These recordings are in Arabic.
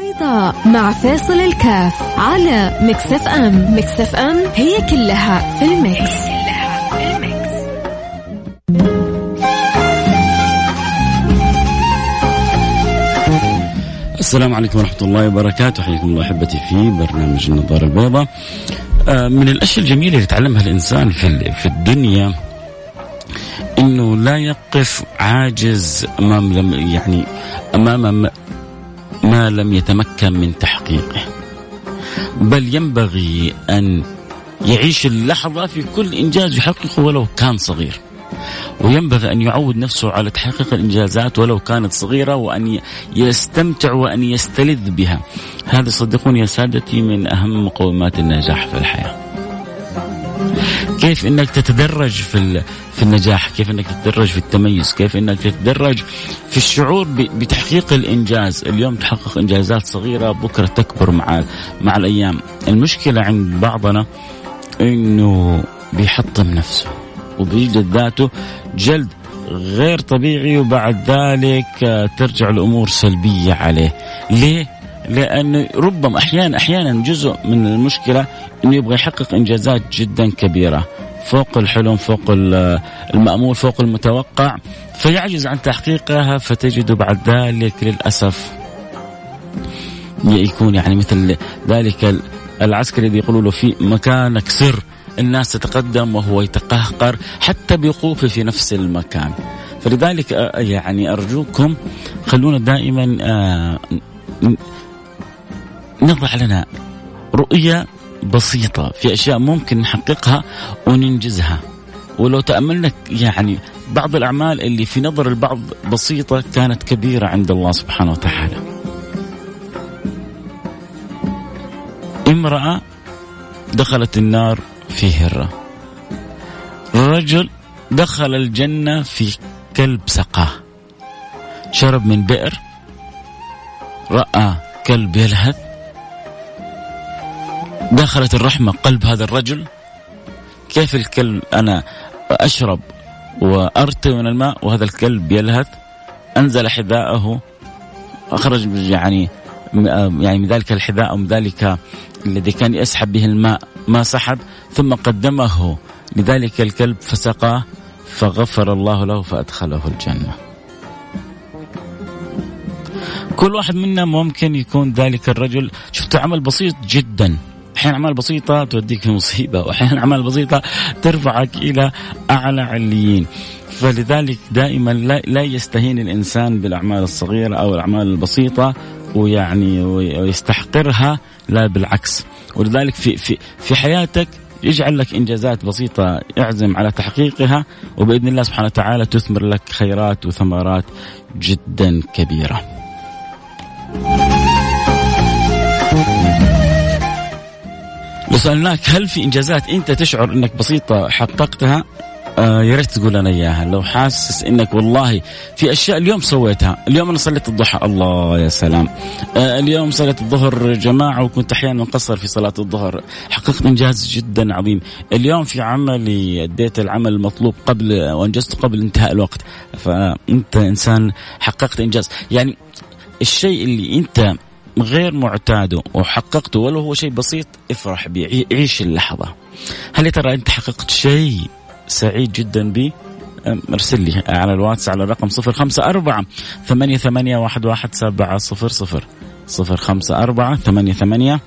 بيضاء مع فيصل الكاف على Mix FM Mix FM هي كلها في ال Mix. السلام عليكم ورحمة الله وبركاته. حياكم الله أحبتي في برنامج النظارة البيضاء. آه، من الأشياء الجميلة اللي يتعلمها الإنسان في في الدنيا إنه لا يقف عاجز أمام يعني أمام ما لم يتمكن من تحقيقه بل ينبغي أن يعيش اللحظة في كل إنجاز يحققه ولو كان صغير وينبغي أن يعود نفسه على تحقيق الإنجازات ولو كانت صغيرة وأن يستمتع وأن يستلذ بها. هذا صدقوني يا سادتي من أهم مقومات النجاح في الحياة. كيف إنك تتدرج في في النجاح، كيف إنك تتدرج في التميز، كيف إنك تتدرج في الشعور بتحقيق الإنجاز، اليوم تحقق إنجازات صغيرة بكرة تكبر مع مع الأيام، المشكلة عند بعضنا إنه بيحطم نفسه وبيجلد ذاته جلد غير طبيعي وبعد ذلك ترجع الأمور سلبية عليه، ليه؟ لأنه ربما أحيانا أحيانا جزء من المشكلة إنه يبغى يحقق إنجازات جدا كبيرة. فوق الحلم فوق المامول فوق المتوقع. فيعجز عن تحقيقها فتجد بعد ذلك للأسف يكون يعني مثل ذلك العسكري الذي يقولوا له في مكانك سر الناس تتقدم وهو يتقهقر حتى بوقوفه في نفس المكان. فلذلك يعني أرجوكم خلونا دائما نضع لنا رؤية بسيطة في أشياء ممكن نحققها وننجزها. ولو تأملنا يعني بعض الأعمال اللي في نظر البعض بسيطة كانت كبيرة عند الله سبحانه وتعالى. امرأة دخلت النار في هرة. رجل دخل الجنة في كلب سقاه. شرب من بئر رأى كلب يلهث. دخلت الرحمة قلب هذا الرجل. كيف الكلب أنا أشرب وأرتوي من الماء وهذا الكلب يلهث؟ أنزل حذاءه أخرج يعني يعني من ذلك الحذاء أو من ذلك الذي كان يسحب به الماء ما سحب ثم قدمه لذلك الكلب فسقاه فغفر الله له فأدخله الجنة. كل واحد منا ممكن يكون ذلك الرجل. شفت عمل بسيط جدا. أحيانا أعمال بسيطة توديك في مصيبه وأحيانا أعمال بسيطة ترفعك إلى أعلى عليين فلذلك دائما لا, لا يستهين الإنسان بالأعمال الصغيرة أو الأعمال البسيطة ويعني ويستحقرها لا بالعكس ولذلك في في في حياتك يجعل لك إنجازات بسيطة اعزم على تحقيقها وبإذن الله سبحانه وتعالى تثمر لك خيرات وثمرات جدا كبيرة. لو سالناك هل في إنجازات أنت تشعر أنك بسيطة؟ حققتها؟ آه يا ريت تقول لنا إياها. لو حاسس إنك والله في أشياء اليوم سويتها. اليوم أنا صليت الضحى. الله يا سلام. آه اليوم صليت الظهر جماعة وكنت أحيانا مقصر في صلاة الظهر. حققت إنجاز جدا عظيم. اليوم في عملي أديت العمل المطلوب قبل وانجزته قبل انتهاء الوقت. فأنت إنسان حققت إنجاز. يعني الشيء اللي أنت غير معتاده وحققته ولو هو شيء بسيط افرح به عيش اللحظة. هل ترى أنت حققت شيء سعيد جدا به ارسل لي على الواتس على الرقم صفر خمسة أربعة ثمانية ثمانية واحد واحد سبعة صفر صفر صفر خمسة أربعة ثمانية ثمانية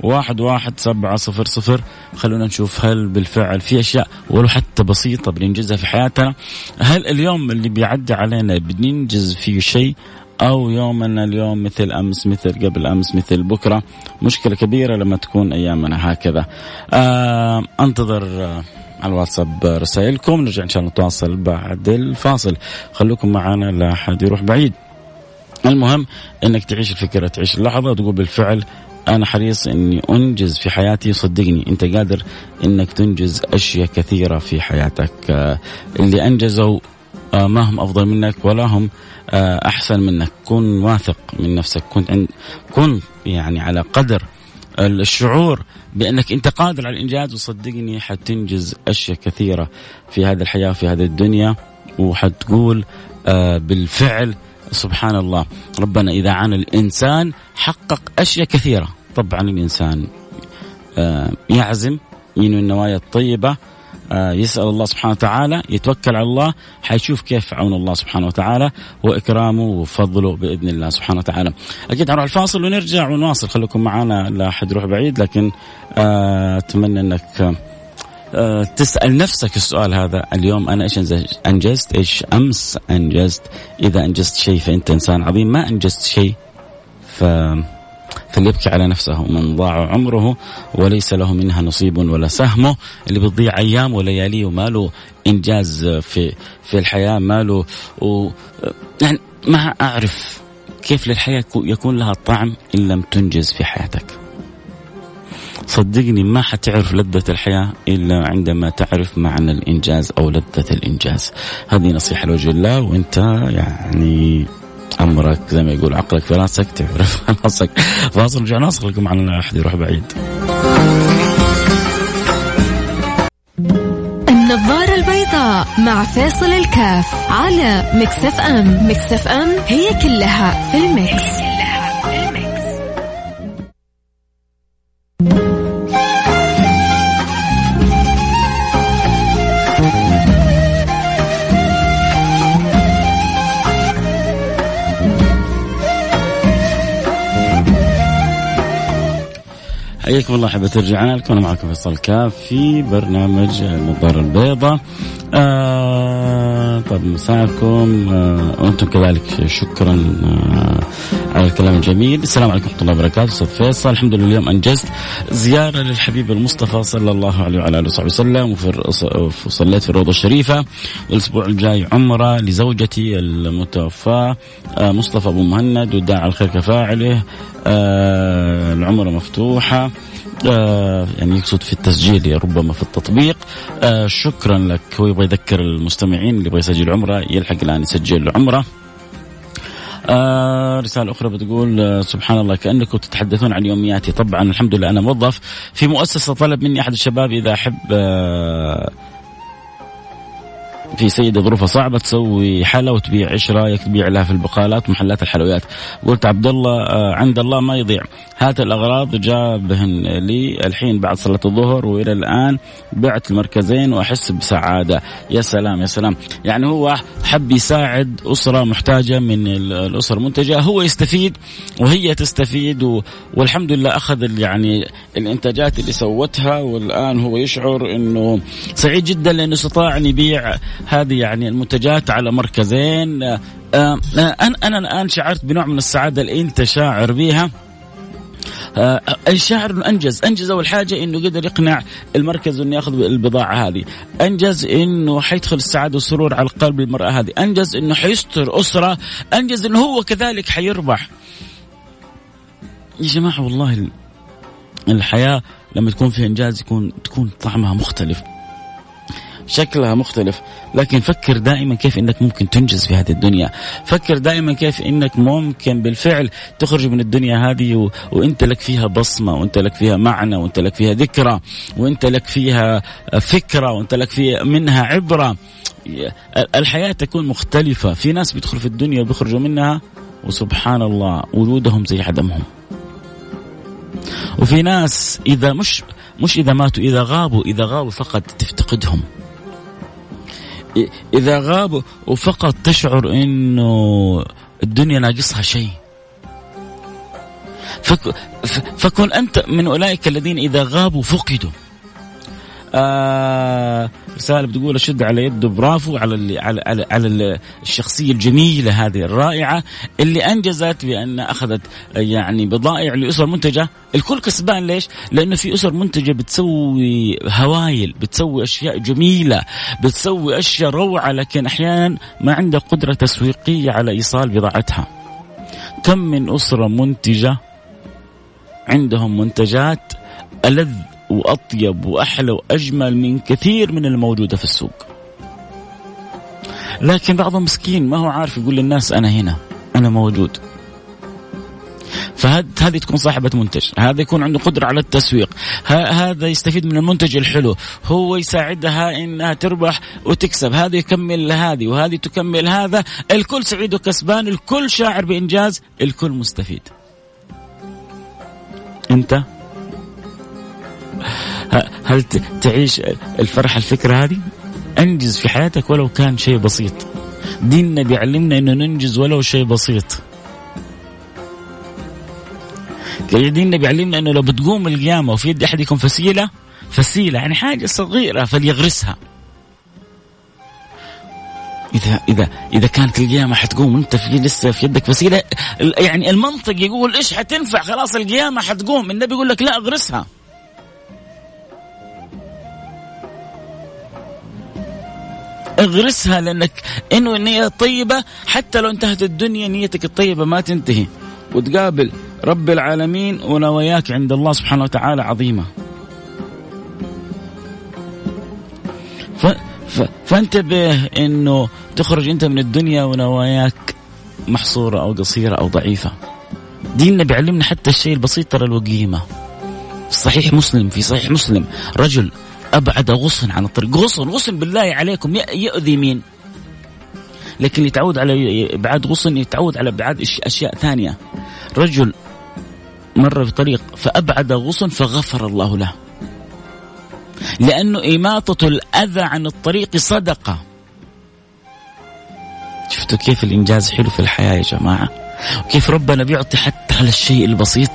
واحد واحد سبعة صفر صفر. خلونا نشوف هل بالفعل في أشياء ولو حتى بسيطة بننجزها في حياتنا. هل اليوم اللي بيعدي علينا بننجز فيه شيء؟ أو يومنا اليوم مثل أمس مثل قبل أمس مثل بكرة. مشكلة كبيرة لما تكون أيامنا هكذا. آه أنتظر آه على الواتساب رسائلكم. نرجع إن شاء الله نتواصل بعد الفاصل. خلوكم معنا لا حد يروح بعيد. المهم إنك تعيش الفكرة تعيش اللحظة وتقول بالفعل أنا حريص إني أنجز في حياتي. صدقني أنت قادر إنك تنجز أشياء كثيرة في حياتك. آه، اللي أنجزوا آه، ما هم أفضل منك ولا هم آه، أحسن منك كن واثق من نفسك. كن عند كن يعني على قدر الشعور بأنك أنت قادر على الإنجاز. وصدقني حتنجز أشياء كثيرة في هذه الحياة في هذه الدنيا وحتقول آه، بالفعل سبحان الله. ربنا إذا عانى الإنسان حقق أشياء كثيرة. طبعا الإنسان آه، يعزم ينوي النوايا الطيبة آه، يسأل الله سبحانه وتعالى يتوكل على الله حيشوف كيف عون الله سبحانه وتعالى وإكرامه وفضله بإذن الله سبحانه وتعالى. أكيد هنروح الفاصل ونرجع ونواصل. خليكم معنا لا أحد يروح بعيد لكن آه، أتمنى أنك تسأل نفسك السؤال هذا اليوم. أنا إيش أنجزت؟ إيش أمس أنجزت؟ إذا أنجزت شيء فأنت إنسان عظيم. ما أنجزت شيء ف فليبكي على نفسه من ضاع عمره وليس له منها نصيب ولا سهمه اللي بتضيع أيام ولياليه وما له إنجاز في في الحياة ما له و يعني ما أعرف كيف للحياة يكون لها طعم إن لم تنجز في حياتك. صدقني ما حتعرف لذة الحياة إلا عندما تعرف معنى الإنجاز أو لذة الإنجاز هذه نصيحة لوجه الله وأنت يعني امرك زي ما يقول عقلك في راسك تعرف راسك. فاصل رجع ناصر لكم عن أحد يروح بعيد. النظارة البيضاء مع فيصل الكاف على Mix FM. Mix FM هي كلها في ال Mix. حياكم الله احبة رجعنا لكم. معكم فيصل كاف في برنامج النظارة البيضاء. آه طيب مساكم آه وأنتم كذلك شكرا آه على الكلام الجميل. السلام عليكم ورحمة الله وبركاته أستاذ فيصل. الحمد لله اليوم أنجزت زيارة للحبيب المصطفى صلى الله عليه وعلى آله وصحبه وسلم وصليت في الروضة الشريفة. والاسبوع الجاي عمرة لزوجتي المتوفاة آه مصطفى أبو مهند على الخير كفاعله. آه العمرة مفتوحة. آه يعني يقصد في التسجيل ربما في التطبيق. آه شكرا لك. هو يبغى يذكر المستمعين اللي يبغى يسجل عمره يلحق الآن يسجل عمره. آه رسالة أخرى بتقول آه سبحان الله كأنكم تتحدثون عن يومياتي. طبعا الحمد لله أنا موظف في مؤسسة طلب مني أحد الشباب إذا أحب آه في سيدة ظروفها صعبة تسوي حلا وتبيع إيش رايك تبيع لها في البقالات ومحلات الحلويات. قلت عبد الله آه عند الله ما يضيع. هات الأغراض جابهن لي الحين بعد صلاة الظهر وإلى الآن بعت المركزين وأحس بسعادة. يا سلام يا سلام. يعني هو حب يساعد أسرة محتاجة من الأسر المنتجة هو يستفيد وهي تستفيد والحمد لله أخذ يعني الإنتاجات اللي سوتها والآن هو يشعر إنه سعيد جدا لأنه استطاع أن يبيع هذه يعني المنتجات على مركزين. آه، آه، أنا أنا الآن شعرت بنوع من السعادة اللي أنت شاعر بيها. آه الشاعر أنجز، أنجز أول حاجة إنه قدر يقنع المركز إنه يأخذ البضاعة هذه، أنجز إنه حيدخل السعادة والسرور على قلب المرأة هذه، أنجز إنه حيستر أسرة، أنجز إنه هو كذلك حيربح. يا جماعة والله الحياة لما تكون فيها إنجاز يكون تكون طعمها مختلف. شكلها مختلف. لكن فكر دائما كيف إنك ممكن تنجز في هذه الدنيا. فكر دائما كيف إنك ممكن بالفعل تخرج من الدنيا هذه و... وإنت لك فيها بصمة وإنت لك فيها معنى وإنت لك فيها ذكرى وإنت لك فيها فكرة وإنت لك فيها منها عبرة. الحياة تكون مختلفة. في ناس بيدخلوا في الدنيا وبيخرجوا منها وسبحان الله وجودهم زي عدمهم. وفي ناس إذا مش مش إذا ماتوا إذا غابوا إذا غابوا فقط تفتقدهم. إذا غاب وفقط تشعر إنه الدنيا ناقصها شيء. فك فكن أنت من أولئك الذين إذا غابوا فقدوا. آه رسالة بتقول أشد على يده برافو على اللي على على, على الشخصية الجميلة هذه الرائعة اللي أنجزت بأن أخذت يعني بضائع لأسر منتجة الكل كسبان ليش؟ لأنه في أسر منتجة بتسوي هوايل بتسوي أشياء جميلة بتسوي أشياء روعة لكن أحيانا ما عندها قدرة تسويقية على إيصال بضاعتها كم من أسرة منتجة عندهم منتجات ألذ وأطيب وأحلى وأجمل من كثير من الموجودة في السوق. لكن بعضهم مسكين ما هو عارف يقول للناس أنا هنا أنا موجود. فهذه تكون صاحبة منتج هذا يكون عنده قدرة على التسويق هذا يستفيد من المنتج الحلو هو يساعدها إنها تربح وتكسب هذا يكمل هذه وهذه تكمل هذا الكل سعيد وكسبان الكل شاعر بإنجاز الكل مستفيد أنت هل تعيش الفرحة الفكرة هذه؟ أنجز في حياتك ولو كان شيء بسيط. ديننا بيعلمنا إنه ننجز ولو شيء بسيط. ديننا بيعلمنا إنه لو بتقوم القيامة وفي يد أحدكم فسيلة فسيلة يعني حاجة صغيرة فليغرسها. إذا إذا إذا كانت القيامة حتقوم وأنت في لسه في يدك فسيلة يعني المنطق يقول إيش حتنفع؟ خلاص القيامة حتقوم. النبي يقول لك لا اغرسها. اغرسها لأنك إنه النية طيبة. حتى لو انتهت الدنيا نيتك الطيبة ما تنتهي. وتقابل رب العالمين ونواياك عند الله سبحانه وتعالى عظيمة. ف... ف... فانتبه إنه تخرج أنت من الدنيا ونواياك محصورة أو قصيرة أو ضعيفة. ديننا بيعلمنا حتى الشيء البسيط ترى له قيمة صحيح مسلم في صحيح مسلم. رجل أبعد غصن عن الطريق. غصن غصن بالله عليكم. يؤذي مين؟ لكن يتعود على ابعاد غصن يتعود على ابعاد أشياء ثانية. رجل مر في طريق فأبعد غصن فغفر الله له. لأنه إماطة الأذى عن الطريق صدقة. شفتوا كيف الإنجاز حلو في الحياة يا جماعة؟ وكيف ربنا بيعطي حتى على الشيء البسيط.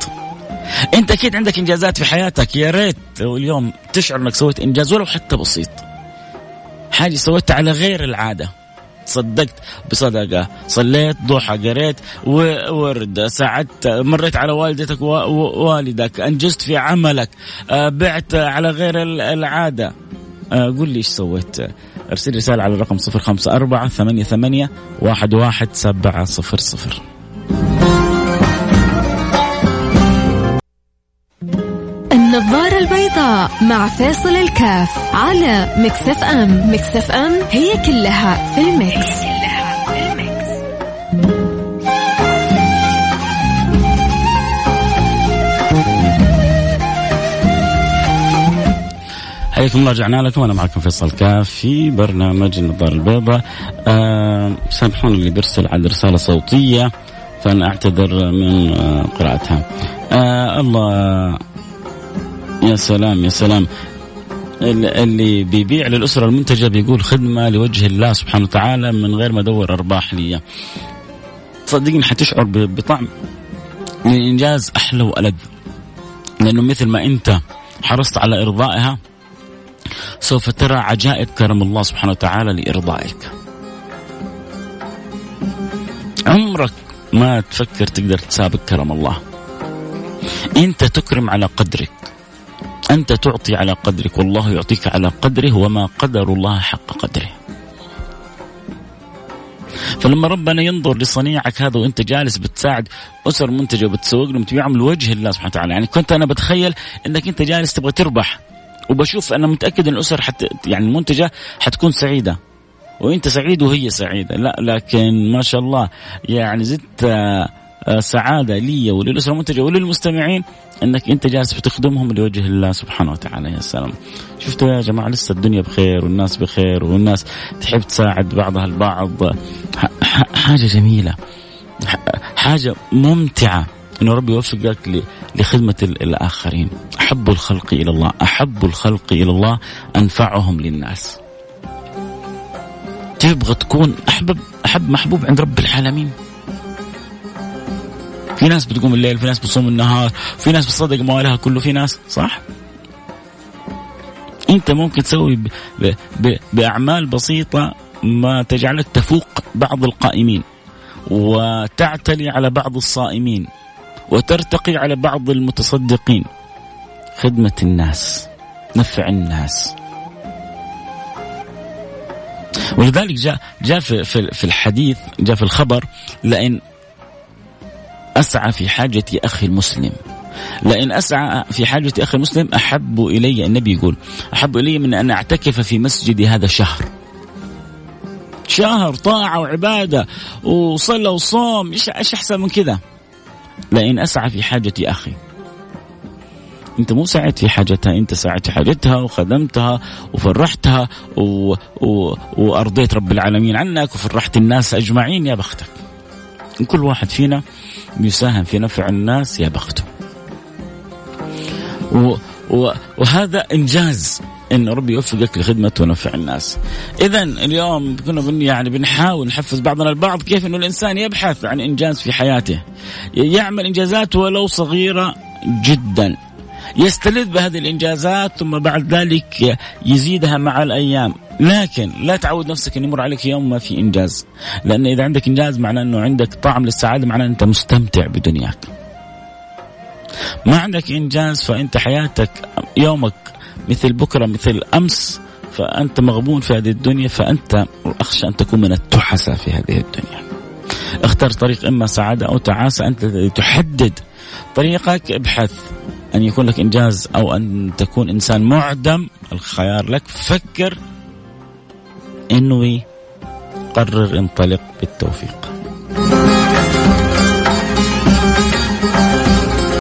أنت أكيد عندك إنجازات في حياتك يا ريت. لو اليوم تشعر انك سويت إنجاز ولو حتى بسيط. حاجة سويتها على غير العادة. صدقت بصدقة. صليت ضحى قريت ورد ساعدت مريت على والدتك ووالدك أنجزت في عملك. آه، بعت على غير العادة. آه، قل لي إيش سويت. أرسل رسالة على الرقم 054 88 11700 النظارة البيضاء مع فيصل الكاف على Mix FM. Mix FM هي كلها في ال Mix, حياكم الله رجعنا لكم. أنا معكم فيصل كاف في برنامج النظاره البيضاء. أه سامحوني اللي بيرسل على رساله صوتية فأنا أعتذر من آه، قراءتها. أه الله يا سلام يا سلام. اللي بيبيع للأسرة المنتجة بيقول خدمة لوجه الله سبحانه وتعالى من غير ما أدور أرباح لي صدقني حتشعر بطعم الإنجاز أحلى وألذ. لأنه مثل ما أنت حرصت على إرضائها سوف ترى عجائب كرم الله سبحانه وتعالى لإرضائك. عمرك ما تفكر تقدر تسابق كرم الله. أنت تكرم على قدرك. أنت تعطي على قدرك والله يعطيك على قدره وما قدر الله حق قدره. فلما ربنا ينظر لصنيعك هذا وأنت جالس بتساعد أسر منتجه وبتسوق لهم تبيعهم لوجه الله سبحانه وتعالى، يعني كنت أنا بتخيل إنك أنت جالس تبغى تربح وبشوف أنا متأكد إن الأسر حت يعني المنتجة حتكون سعيدة. وأنت سعيد وهي سعيدة، لا لكن ما شاء الله يعني زدت سعادة لي وللأسرة المنتجه وللمستمعين أنك أنت جالس بتخدمهم لوجه الله سبحانه وتعالى. يا سلام. شفتوا يا جماعة لسه الدنيا بخير والناس بخير والناس تحب تساعد بعضها البعض. حاجة جميلة. حاجة ممتعة. إنه ربي يوفقك لخدمة الآخرين. أحب الخلق إلى الله. أحب الخلق إلى الله. أنفعهم للناس. تبغى تكون احبب أحب محبوب عند رب العالمين. في ناس بتقوم الليل في ناس بتصوم النهار في ناس بتصدق موالها كله في ناس صح؟ أنت ممكن تسوي ب ب ب بأعمال بسيطة ما تجعلك تفوق بعض القائمين وتعتلي على بعض الصائمين وترتقي على بعض المتصدقين. خدمة الناس نفع الناس. ولذلك جاء جاء في في الحديث جاء في الخبر لئن أسعى في حاجة أخي المسلم. لئن أسعى في حاجة أخي المسلم أحب إلي النبي يقول أحب إلي من أن أعتكف في مسجدي هذا شهر. شهر طاعة وعبادة وصلى وصوم إيش أحسن من كذا؟ لئن أسعى في حاجة أخي. أنت مو سعيت في حاجتها أنت سعيت في حاجتها وخدمتها وفرحتها و... و... وأرضيت رب العالمين عنك وفرحت الناس أجمعين يا بختك. كل واحد فينا يساهم في نفع الناس يا بخته و... و... وهذا إنجاز إن ربي يوفقك لخدمة ونفع الناس. اذا اليوم كنا بن يعني بنحاول نحفز بعضنا البعض كيف إنه الإنسان يبحث عن إنجاز في حياته. يعمل إنجازات ولو صغيرة جدا. يستلذ بهذه الإنجازات ثم بعد ذلك يزيدها مع الأيام لكن لا تعود نفسك ان يمر عليك يوم ما في إنجاز. لأن إذا عندك إنجاز معناه إنه عندك طعم للسعادة معناه إنت مستمتع بدنياك. ما عندك إنجاز فأنت حياتك يومك مثل بكرة مثل أمس فأنت مغبون في هذه الدنيا فأنت أخشى أن تكون من التحسه في هذه الدنيا. اختر طريق إما سعادة أو تعاسة أنت تحدد طريقك. ابحث أن يكون لك إنجاز أو أن تكون إنسان معدم الخيار لك. فكر إنوي قرر انطلق بالتوفيق.